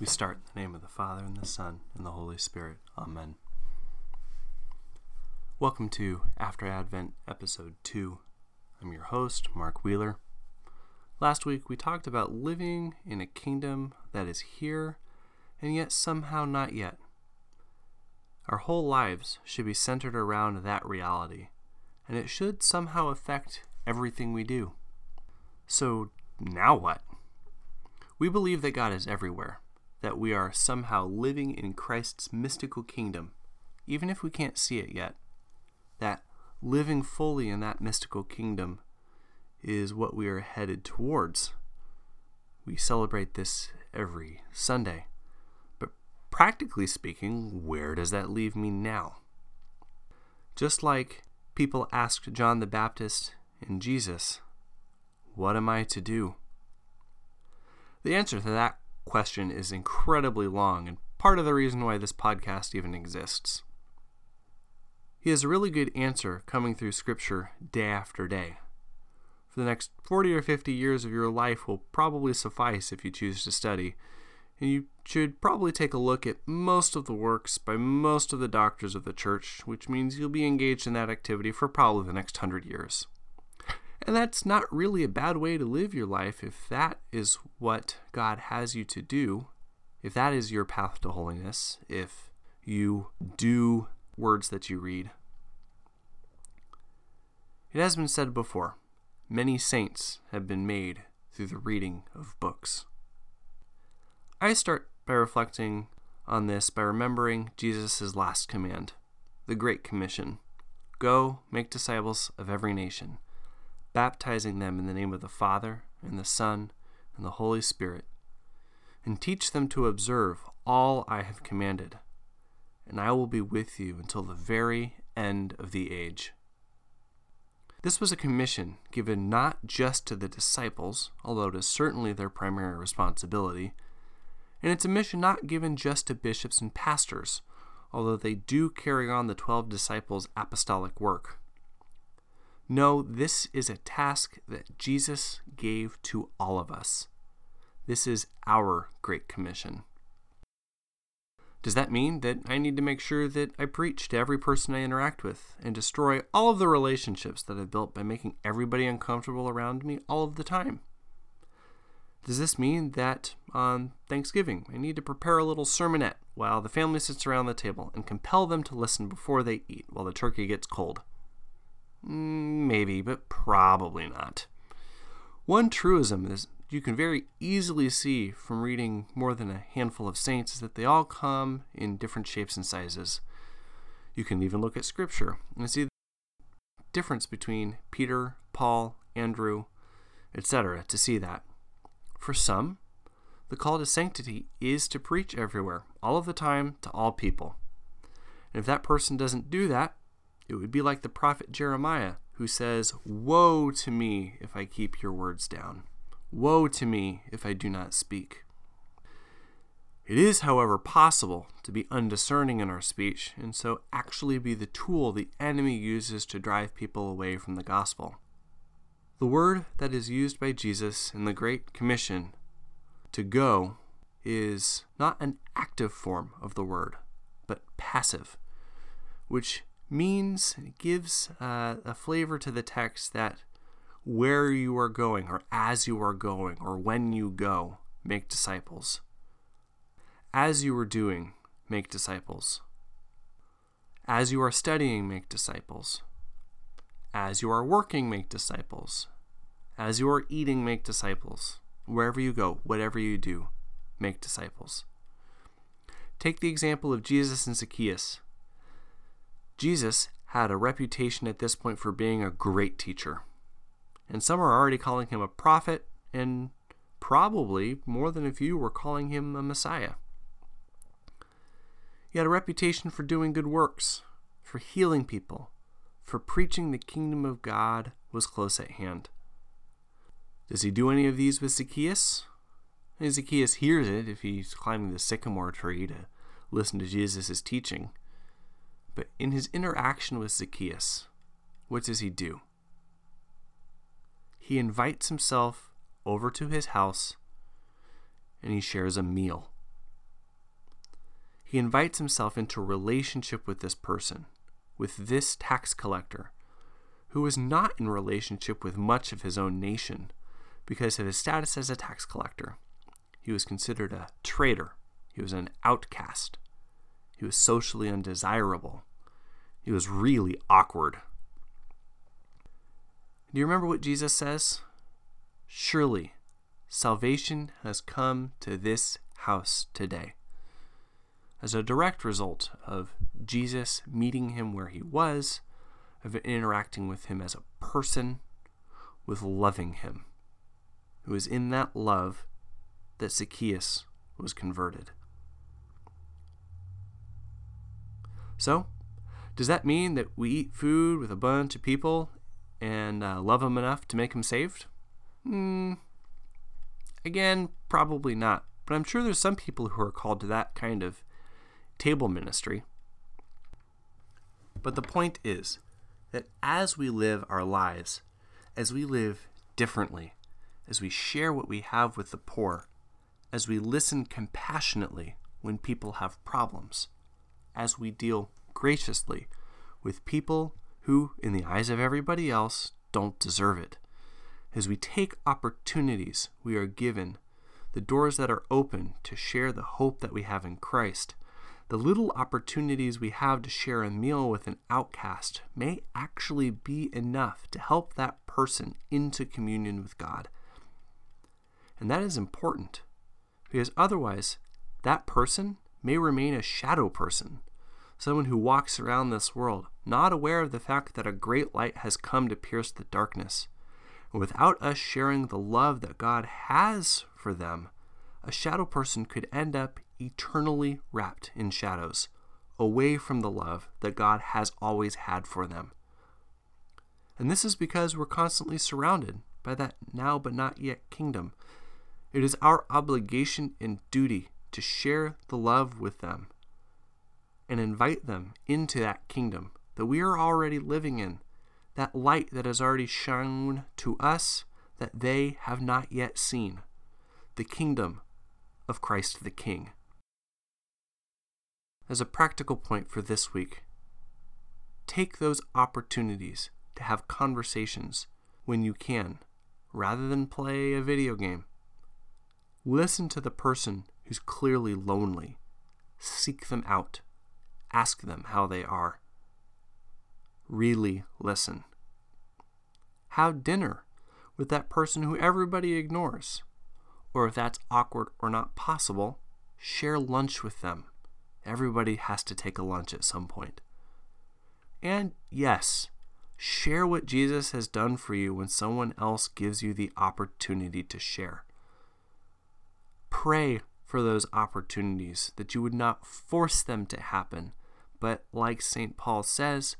We start in the name of the Father, and the Son, and the Holy Spirit. Amen. Welcome to After Advent, Episode 2. I'm your host, Mark Wheeler. Last week we talked about living in a kingdom that is here and yet somehow not yet. Our whole lives should be centered around that reality, and it should somehow affect everything we do. So, now what? We believe that God is everywhere, that we are somehow living in Christ's mystical kingdom, even if we can't see it yet. That living fully in that mystical kingdom is what we are headed towards. We celebrate this every Sunday. But practically speaking, where does that leave me now? Just like people asked John the Baptist and Jesus, What am I to do? The answer to that question is incredibly long and part of the reason why this podcast even exists. He has a really good answer coming through Scripture day after day. For the next 40 or 50 years of your life will probably suffice if you choose to study, and you should probably take a look at most of the works by most of the doctors of the church, which means you'll be engaged in that activity for probably the next hundred years. And that's not really a bad way to live your life if that is what God has you to do, if that is your path to holiness, if you do words that you read. It has been said before many saints have been made through the reading of books. I start by reflecting on this by remembering Jesus' last command, the Great Commission Go, make disciples of every nation baptizing them in the name of the Father, and the Son, and the Holy Spirit, and teach them to observe all I have commanded, and I will be with you until the very end of the age. This was a commission given not just to the disciples, although it is certainly their primary responsibility, and it's a mission not given just to bishops and pastors, although they do carry on the twelve disciples' apostolic work. No, this is a task that Jesus gave to all of us. This is our Great Commission. Does that mean that I need to make sure that I preach to every person I interact with and destroy all of the relationships that I've built by making everybody uncomfortable around me all of the time? Does this mean that on Thanksgiving I need to prepare a little sermonette while the family sits around the table and compel them to listen before they eat while the turkey gets cold? Mm, maybe, but probably not. One truism is you can very easily see from reading more than a handful of saints is that they all come in different shapes and sizes. You can even look at scripture and see the difference between Peter, Paul, Andrew, etc. to see that. For some, the call to sanctity is to preach everywhere, all of the time, to all people. And if that person doesn't do that, it would be like the prophet Jeremiah, who says, Woe to me if I keep your words down. Woe to me if I do not speak. It is, however, possible to be undiscerning in our speech, and so actually be the tool the enemy uses to drive people away from the gospel. The word that is used by Jesus in the Great Commission, to go, is not an active form of the word, but passive, which means, gives uh, a flavor to the text that where you are going, or as you are going, or when you go, make disciples. As you are doing, make disciples. As you are studying, make disciples. As you are working, make disciples. As you are eating, make disciples. Wherever you go, whatever you do, make disciples. Take the example of Jesus and Zacchaeus. Jesus had a reputation at this point for being a great teacher. And some are already calling him a prophet, and probably more than a few were calling him a Messiah. He had a reputation for doing good works, for healing people, for preaching the kingdom of God was close at hand. Does he do any of these with Zacchaeus? Zacchaeus hears it if he's climbing the sycamore tree to listen to Jesus' teaching. But in his interaction with Zacchaeus, what does he do? He invites himself over to his house and he shares a meal. he invites himself into relationship with this person, with this tax collector, who was not in relationship with much of his own nation because of his status as a tax collector. He was considered a traitor, he was an outcast, he was socially undesirable, he was really awkward. Do you remember what Jesus says? Surely salvation has come to this house today as a direct result of Jesus meeting him where he was, of interacting with him as a person, with loving him. It was in that love that Zacchaeus was converted. So, does that mean that we eat food with a bunch of people and uh, love them enough to make them saved? Hmm. Again, probably not. But I'm sure there's some people who are called to that kind of table ministry. But the point is that as we live our lives, as we live differently, as we share what we have with the poor, as we listen compassionately when people have problems, as we deal graciously with people who, in the eyes of everybody else, don't deserve it, as we take opportunities we are given, the doors that are open to share the hope that we have in Christ, the little opportunities we have to share a meal with an outcast may actually be enough to help that person into communion with God. And that is important because otherwise, that person may remain a shadow person, someone who walks around this world not aware of the fact that a great light has come to pierce the darkness. Without us sharing the love that God has for them, a shadow person could end up eternally wrapped in shadows, away from the love that God has always had for them. And this is because we're constantly surrounded by that now but not yet kingdom. It is our obligation and duty to share the love with them and invite them into that kingdom that we are already living in, that light that has already shone to us that they have not yet seen, the kingdom of Christ the King. As a practical point for this week, take those opportunities to have conversations when you can, rather than play a video game. Listen to the person who's clearly lonely. Seek them out. Ask them how they are. Really listen. Have dinner with that person who everybody ignores. Or if that's awkward or not possible, share lunch with them. Everybody has to take a lunch at some point. And yes, share what Jesus has done for you when someone else gives you the opportunity to share. Pray for those opportunities that you would not force them to happen, but like St. Paul says,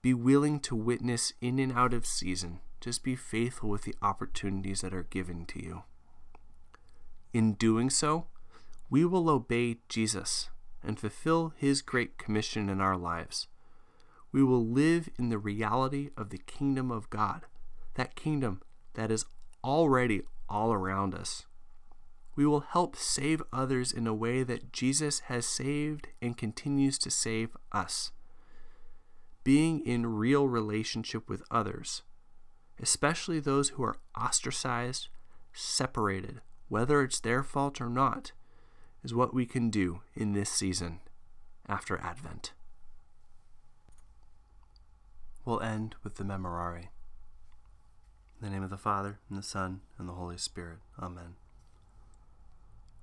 be willing to witness in and out of season. Just be faithful with the opportunities that are given to you. In doing so, we will obey Jesus and fulfill His great commission in our lives. We will live in the reality of the kingdom of God, that kingdom that is already all around us. We will help save others in a way that Jesus has saved and continues to save us. Being in real relationship with others, especially those who are ostracized, separated, whether it's their fault or not, is what we can do in this season after Advent. We'll end with the Memorare. In the name of the Father, and the Son, and the Holy Spirit. Amen.